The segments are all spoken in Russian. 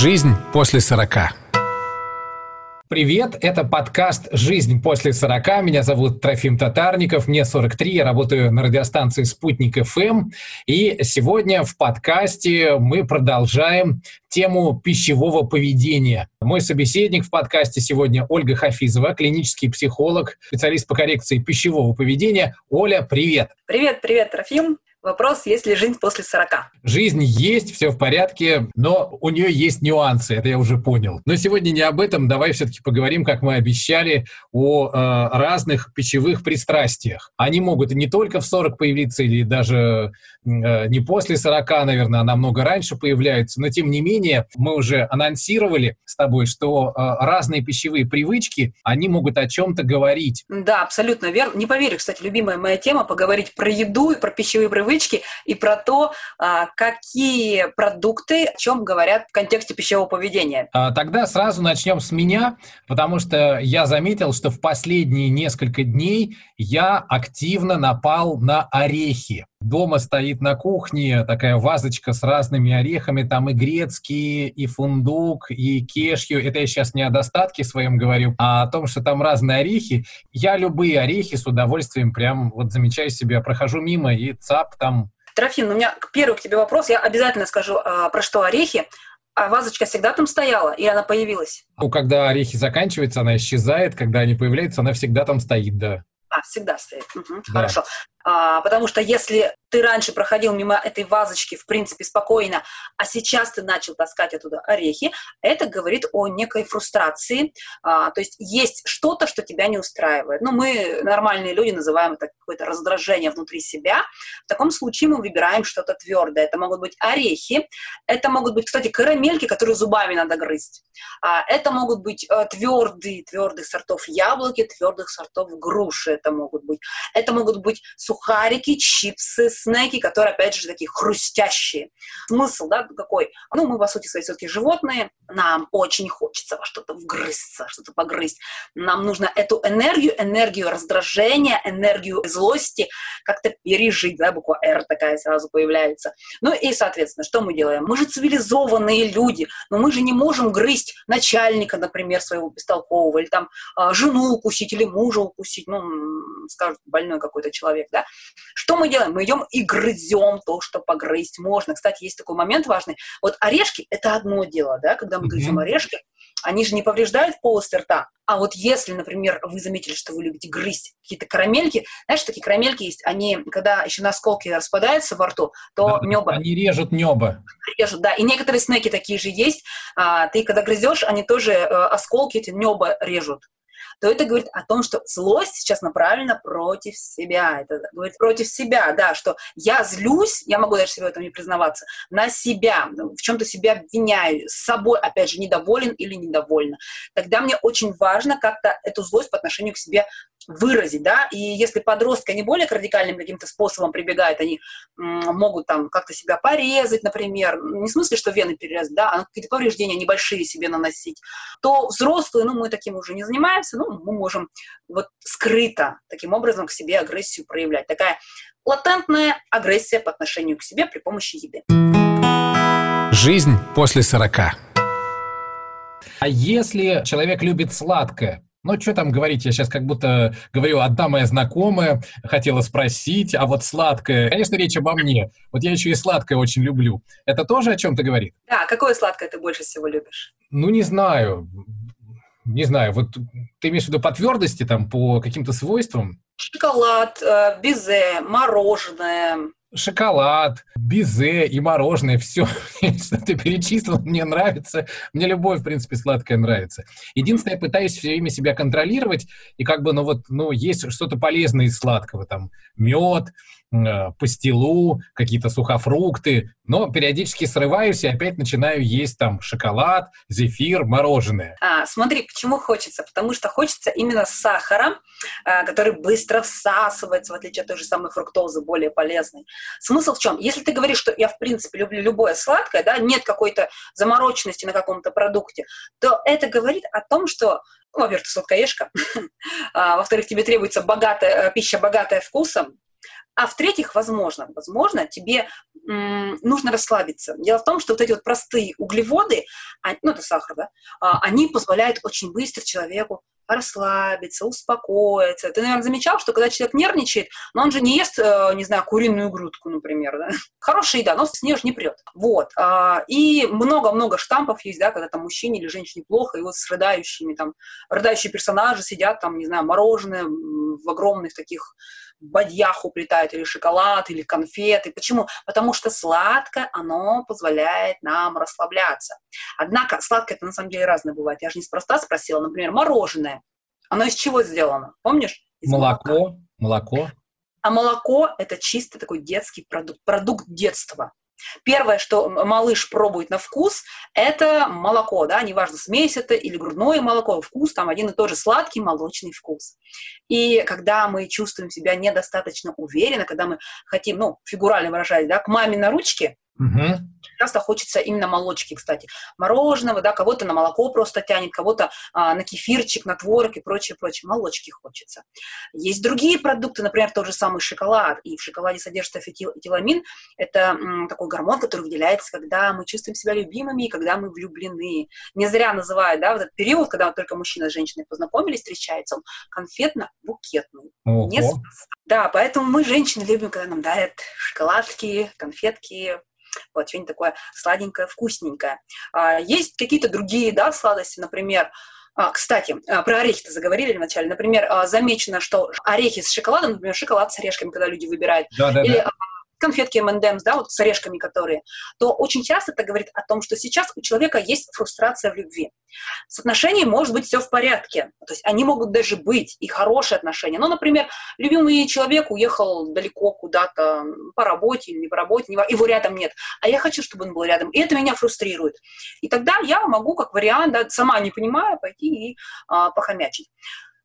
Жизнь после 40. Привет, это подкаст «Жизнь после 40». Меня зовут Трофим Татарников, мне 43, я работаю на радиостанции «Спутник ФМ». И сегодня в подкасте мы продолжаем тему пищевого поведения. Мой собеседник в подкасте сегодня Ольга Хафизова, клинический психолог, специалист по коррекции пищевого поведения. Оля, привет! Привет, привет, Трофим! Вопрос, есть ли жизнь после 40? Жизнь есть, все в порядке, но у нее есть нюансы, это я уже понял. Но сегодня не об этом, давай все-таки поговорим, как мы обещали, о э, разных пищевых пристрастиях. Они могут не только в 40 появиться, или даже э, не после 40, наверное, а намного раньше появляются, но тем не менее мы уже анонсировали с тобой, что э, разные пищевые привычки, они могут о чем-то говорить. Да, абсолютно верно. Не поверю, кстати, любимая моя тема, поговорить про еду и про пищевые привычки, привычки и про то, а, какие продукты о чем говорят в контексте пищевого поведения. А, тогда сразу начнем с меня, потому что я заметил, что в последние несколько дней я активно напал на орехи. Дома стоит на кухне такая вазочка с разными орехами, там и грецкие, и фундук, и кешью. Это я сейчас не о достатке своем говорю, а о том, что там разные орехи. Я любые орехи с удовольствием прям вот замечаю себя, прохожу мимо и цап там. Трофим, у меня первый к тебе вопрос. Я обязательно скажу, а, про что орехи. А вазочка всегда там стояла, и она появилась? Ну, когда орехи заканчиваются, она исчезает, когда они появляются, она всегда там стоит, да. А, всегда стоит. Угу, да. Хорошо. А, потому что если ты раньше проходил мимо этой вазочки, в принципе, спокойно, а сейчас ты начал таскать оттуда орехи, это говорит о некой фрустрации. А, то есть есть что-то, что тебя не устраивает. Ну, мы, нормальные люди, называем это какое-то раздражение внутри себя. В таком случае мы выбираем что-то твердое. Это могут быть орехи, это могут быть, кстати, карамельки, которые зубами надо грызть. А, это могут быть а, твердые, твердых сортов яблоки, твердых сортов груши это могут быть. Это могут быть сухарики, чипсы, снеки, которые, опять же, такие хрустящие. Смысл, да, какой? Ну, мы, по сути своей, все-таки животные, нам очень хочется во что-то вгрызться, что-то погрызть. Нам нужно эту энергию, энергию раздражения, энергию злости как-то пережить, да, буква «Р» такая сразу появляется. Ну и, соответственно, что мы делаем? Мы же цивилизованные люди, но мы же не можем грызть начальника, например, своего бестолкового, или там а, жену укусить, или мужа укусить, ну, скажут, больной какой-то человек, да. Что мы делаем? Мы идем и грызем то, что погрызть можно. Кстати, есть такой момент важный. Вот орешки — это одно дело, да, когда мы mm-hmm. грызем орешки, они же не повреждают полость рта. А вот если, например, вы заметили, что вы любите грызть какие-то карамельки, знаешь, такие карамельки есть, они, когда еще на осколки распадаются во рту, то да, небо... Они режут небо. Режут, да. И некоторые снеки такие же есть. А, ты, когда грызешь, они тоже э, осколки эти небо режут то это говорит о том, что злость сейчас направлена против себя. Это говорит против себя, да, что я злюсь, я могу даже себе в этом не признаваться, на себя, в чем-то себя обвиняю, с собой, опять же, недоволен или недовольна. Тогда мне очень важно как-то эту злость по отношению к себе выразить, да, и если подростки, они более к радикальным каким-то способом прибегают, они могут там как-то себя порезать, например, не в смысле, что вены перерезать, да, а какие-то повреждения небольшие себе наносить, то взрослые, ну, мы таким уже не занимаемся, ну, мы можем вот скрыто таким образом к себе агрессию проявлять. Такая латентная агрессия по отношению к себе при помощи еды. Жизнь после 40. А если человек любит сладкое, ну, что там говорить, я сейчас как будто говорю, одна моя знакомая хотела спросить, а вот сладкое, конечно, речь обо мне. Вот я еще и сладкое очень люблю. Это тоже о чем-то говорит? Да, какое сладкое ты больше всего любишь? Ну, не знаю. Не знаю, вот ты имеешь в виду по твердости, там, по каким-то свойствам? Шоколад, э, безе, мороженое, шоколад, безе и мороженое, все, что ты перечислил, мне нравится. Мне любое, в принципе, сладкое нравится. Единственное, я пытаюсь все время себя контролировать, и как бы, ну вот, ну, есть что-то полезное из сладкого, там, мед, пастилу, какие-то сухофрукты, но периодически срываюсь и опять начинаю есть там шоколад, зефир, мороженое. А, смотри, почему хочется? Потому что хочется именно сахара, а, который быстро всасывается, в отличие от той же самой фруктозы, более полезной. Смысл в чем? Если ты говоришь, что я, в принципе, люблю любое сладкое, да, нет какой-то замороченности на каком-то продукте, то это говорит о том, что ну, во-первых, ты сладкоежка, а, во-вторых, тебе требуется богатая, э, пища, богатая вкусом, а в-третьих, возможно, возможно, тебе нужно расслабиться. Дело в том, что вот эти вот простые углеводы, ну это сахар, да, а, они позволяют очень быстро человеку расслабиться, успокоиться. Ты, наверное, замечал, что когда человек нервничает, но он же не ест, э, не знаю, куриную грудку, например, да? Хорошая еда, но с нее же не прет. Вот. А, и много-много штампов есть, да, когда там мужчине или женщине плохо, и вот с рыдающими, там, рыдающие персонажи сидят, там, не знаю, мороженое в огромных таких бадьях уплетают, или шоколад, или конфеты. Почему? Потому что сладкое, оно позволяет нам расслабляться. Однако сладкое это на самом деле разное бывает. Я же неспроста спросила, например, мороженое. Оно из чего сделано? Помнишь? Из молоко. Молоко. А молоко – это чисто такой детский продукт, продукт детства. Первое, что малыш пробует на вкус, это молоко, да, неважно, смесь это или грудное молоко, вкус там один и тот же сладкий молочный вкус. И когда мы чувствуем себя недостаточно уверенно, когда мы хотим, ну, фигурально выражаясь, да, к маме на ручке, Угу. Часто хочется именно молочки, кстати. Мороженого, да, кого-то на молоко просто тянет, кого-то а, на кефирчик, на творог и прочее, прочее. Молочки хочется. Есть другие продукты, например, тот же самый шоколад. И в шоколаде содержится этиламин. Это м, такой гормон, который выделяется, когда мы чувствуем себя любимыми и когда мы влюблены. Не зря называют, да, вот этот период, когда вот только мужчина с женщиной познакомились, встречается, он конфетно-букетный. Не... Да, поэтому мы, женщины, любим, когда нам дарят шоколадки, конфетки, вот, что-нибудь такое сладенькое, вкусненькое. А, есть какие-то другие, да, сладости, например, а, кстати, а, про орехи-то заговорили вначале. Например, а, замечено, что орехи с шоколадом, например, шоколад с орешками, когда люди выбирают, да, да, или да конфетки M&M's, да, вот с орешками которые, то очень часто это говорит о том, что сейчас у человека есть фрустрация в любви. С отношениями может быть все в порядке, то есть они могут даже быть, и хорошие отношения. Ну, например, любимый человек уехал далеко куда-то по работе или не по работе, его рядом нет, а я хочу, чтобы он был рядом, и это меня фрустрирует. И тогда я могу, как вариант, да, сама не понимая, пойти и а, похомячить.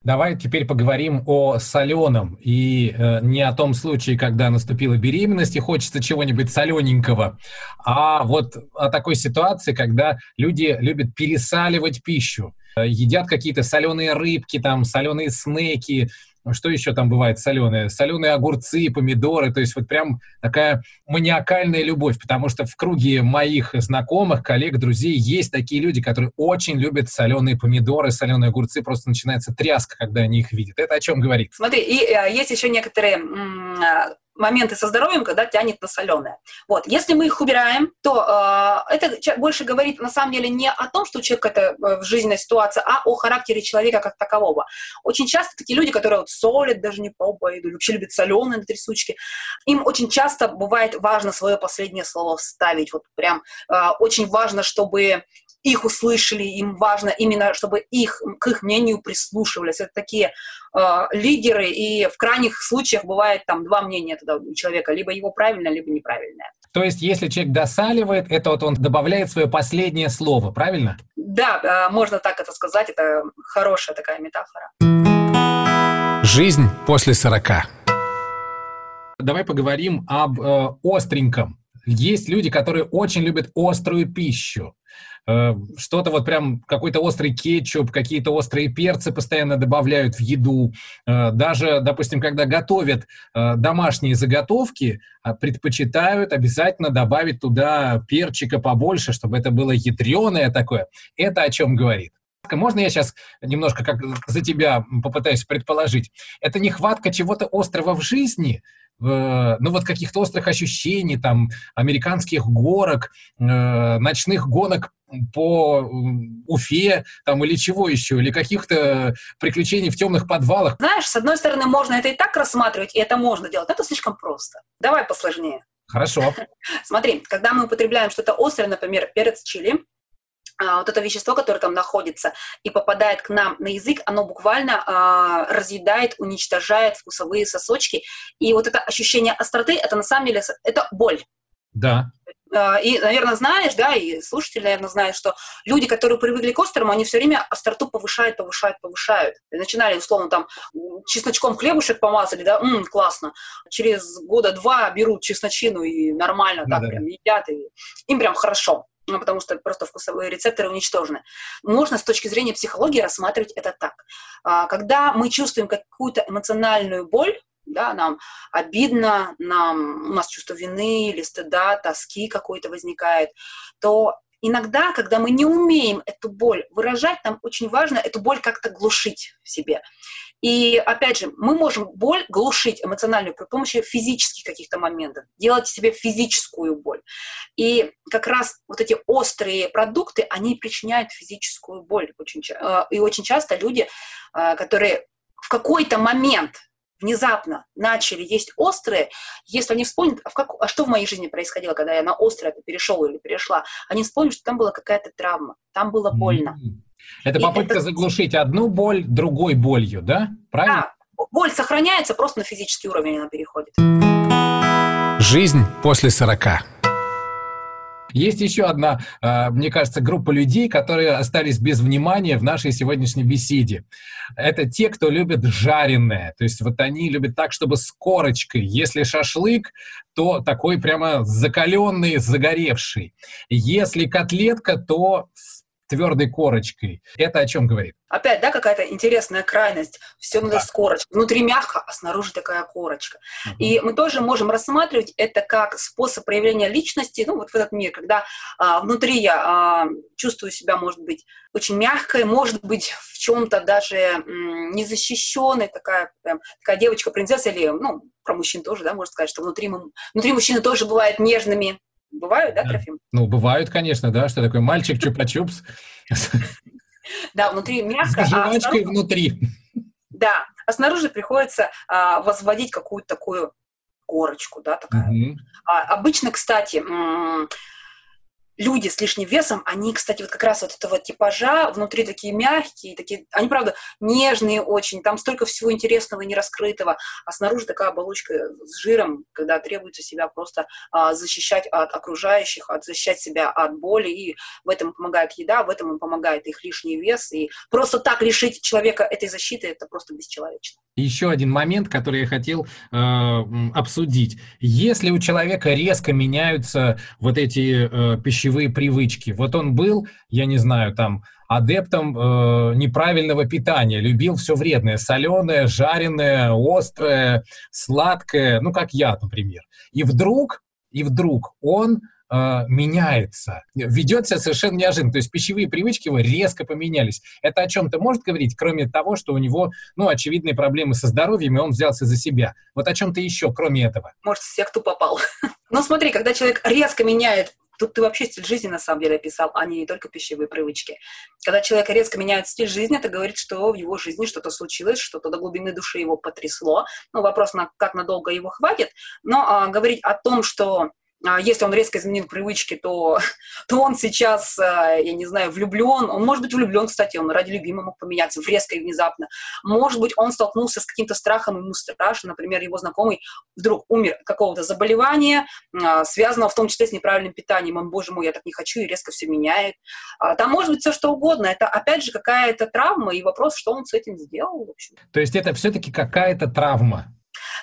Давай теперь поговорим о соленом и э, не о том случае, когда наступила беременность и хочется чего-нибудь солененького, а вот о такой ситуации, когда люди любят пересаливать пищу, э, едят какие-то соленые рыбки, там соленые снеки, что еще там бывает соленые? Соленые огурцы, помидоры, то есть вот прям такая маниакальная любовь, потому что в круге моих знакомых, коллег, друзей есть такие люди, которые очень любят соленые помидоры, соленые огурцы, просто начинается тряска, когда они их видят. Это о чем говорит? Смотри, и э, есть еще некоторые м- моменты со здоровьем, когда тянет на соленое. Вот. Если мы их убираем, то э, это больше говорит на самом деле не о том, что у человека это э, в жизненной ситуации, а о характере человека как такового. Очень часто такие люди, которые вот солят, даже не пробуют, или вообще любят соленые на трясучки, им очень часто бывает важно свое последнее слово вставить. Вот прям э, очень важно, чтобы их услышали, им важно именно, чтобы их, к их мнению прислушивались. Это такие э, лидеры, и в крайних случаях бывает там два мнения тогда у человека, либо его правильное, либо неправильное. То есть, если человек досаливает, это вот он добавляет свое последнее слово, правильно? Да, э, можно так это сказать, это хорошая такая метафора. Жизнь после сорока. Давай поговорим об э, остреньком. Есть люди, которые очень любят острую пищу. Э, что-то вот прям какой-то острый кетчуп, какие-то острые перцы постоянно добавляют в еду. Э, даже, допустим, когда готовят э, домашние заготовки, предпочитают обязательно добавить туда перчика побольше, чтобы это было ядреное такое. Это о чем говорит? Можно я сейчас немножко как за тебя попытаюсь предположить? Это нехватка чего-то острого в жизни, ну вот каких-то острых ощущений, там, американских горок, э, ночных гонок по Уфе, там, или чего еще, или каких-то приключений в темных подвалах. Знаешь, с одной стороны, можно это и так рассматривать, и это можно делать, но это слишком просто. Давай посложнее. Хорошо. Смотри, когда мы употребляем что-то острое, например, перец чили, вот это вещество, которое там находится и попадает к нам на язык, оно буквально а, разъедает, уничтожает вкусовые сосочки. И вот это ощущение остроты, это на самом деле, это боль. Да. А, и, наверное, знаешь, да, и слушатели, наверное, знают, что люди, которые привыкли к острому, они все время остроту повышают, повышают, повышают. И начинали, условно, там, чесночком хлебушек помазали, да, м-м, классно. Через года два берут чесночину и нормально, да, так, да. прям едят, и им прям хорошо ну, потому что просто вкусовые рецепторы уничтожены. Можно с точки зрения психологии рассматривать это так. А, когда мы чувствуем какую-то эмоциональную боль, да, нам обидно, нам, у нас чувство вины или стыда, тоски какой-то возникает, то иногда, когда мы не умеем эту боль выражать, нам очень важно эту боль как-то глушить в себе. И опять же, мы можем боль глушить эмоциональную при помощи физических каких-то моментов, делать себе физическую боль. И как раз вот эти острые продукты, они причиняют физическую боль. Очень, э, и очень часто люди, э, которые в какой-то момент внезапно начали есть острые, если они вспомнят, а, в как, а что в моей жизни происходило, когда я на острое перешел или перешла, они вспомнят, что там была какая-то травма, там было больно. Это попытка это... заглушить одну боль другой болью, да? Правильно? Да, боль сохраняется, просто на физический уровень она переходит. Жизнь после сорока. Есть еще одна, а, мне кажется, группа людей, которые остались без внимания в нашей сегодняшней беседе. Это те, кто любит жареное. То есть вот они любят так, чтобы с корочкой. Если шашлык, то такой прямо закаленный, загоревший. Если котлетка, то с твердой корочкой. Это о чем говорит? Опять, да, какая-то интересная крайность. Все надо да. с корочкой. Внутри мягко, а снаружи такая корочка. Угу. И мы тоже можем рассматривать это как способ проявления личности, ну, вот в этот мир, когда а, внутри я а, чувствую себя, может быть, очень мягкой, может быть, в чем-то даже м, незащищенной, такая, прям, такая девочка-принцесса, или, ну, про мужчин тоже, да, можно сказать, что внутри, внутри мужчины тоже бывают нежными, Бывают, да, Трофим? Ну, бывают, конечно, да, что такое мальчик чупа-чупс. Да, внутри мягко. С а внутри. Да, а снаружи приходится а, возводить какую-то такую корочку, да, такая. А, обычно, кстати, люди с лишним весом, они, кстати, вот как раз вот этого типажа, внутри такие мягкие, такие, они, правда, нежные очень, там столько всего интересного и нераскрытого, а снаружи такая оболочка с жиром, когда требуется себя просто а, защищать от окружающих, от, защищать себя от боли, и в этом помогает еда, в этом им помогает их лишний вес, и просто так лишить человека этой защиты, это просто бесчеловечно. Еще один момент, который я хотел э, обсудить. Если у человека резко меняются вот эти э, пищевые привычки, вот он был, я не знаю, там адептом э, неправильного питания, любил все вредное, соленое, жареное, острое, сладкое, ну как я, например. И вдруг, и вдруг он э, меняется, ведет себя совершенно неожиданно. То есть пищевые привычки его резко поменялись. Это о чем-то может говорить, кроме того, что у него, ну, очевидные проблемы со здоровьем, и он взялся за себя. Вот о чем-то еще, кроме этого. Может, всех, кто попал. Но смотри, когда человек резко меняет Тут ты вообще стиль жизни, на самом деле, описал, а не только пищевые привычки. Когда человек резко меняет стиль жизни, это говорит, что в его жизни что-то случилось, что-то до глубины души его потрясло. Ну, вопрос, на, как надолго его хватит. Но а, говорить о том, что если он резко изменил привычки, то, то он сейчас, а, я не знаю, влюблен. Он может быть влюблен, кстати, он ради любимого мог поменяться резко и внезапно. Может быть, он столкнулся с каким-то страхом, ему страшно, например, его знакомый вдруг умер от какого-то заболевания, а, связанного в том числе с неправильным питанием. Он, боже мой, я так не хочу, и резко все меняет. Там может быть все что угодно. Это, опять же, какая-то травма, и вопрос, что он с этим сделал, в общем. То есть это все-таки какая-то травма?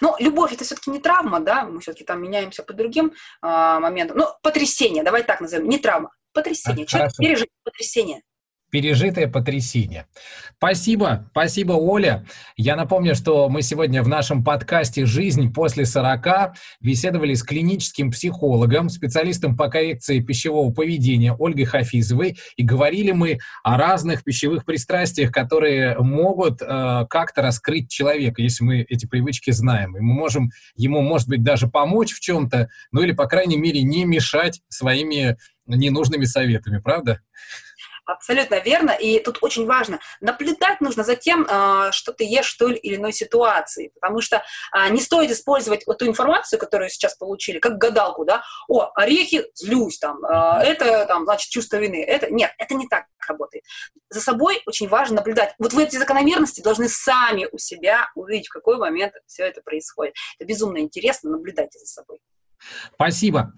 Но любовь это все-таки не травма, да, мы все-таки там меняемся по другим а, моментам. Ну, потрясение, давай так назовем, не травма, потрясение. А, Человек пережил потрясение пережитое потрясение. Спасибо, спасибо, Оля. Я напомню, что мы сегодня в нашем подкасте «Жизнь после 40» беседовали с клиническим психологом, специалистом по коррекции пищевого поведения Ольгой Хафизовой, и говорили мы о разных пищевых пристрастиях, которые могут э, как-то раскрыть человека, если мы эти привычки знаем. И мы можем ему, может быть, даже помочь в чем-то, ну или, по крайней мере, не мешать своими ненужными советами, правда? Абсолютно верно. И тут очень важно, наблюдать нужно за тем, а, что ты ешь в той или иной ситуации. Потому что а, не стоит использовать вот ту информацию, которую сейчас получили, как гадалку, да, о, орехи, злюсь, там, а, это, там, значит, чувство вины. Это, нет, это не так работает. За собой очень важно наблюдать. Вот вы эти закономерности должны сами у себя увидеть, в какой момент все это происходит. Это безумно интересно, наблюдайте за собой. Спасибо.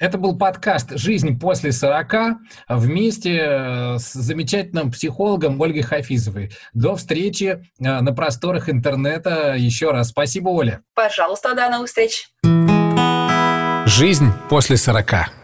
Это был подкаст «Жизнь после 40» вместе э, с замечательным психологом Ольгой Хафизовой. До встречи э, на просторах интернета еще раз. Спасибо, Оля. Пожалуйста, до новых встреч. «Жизнь после 40».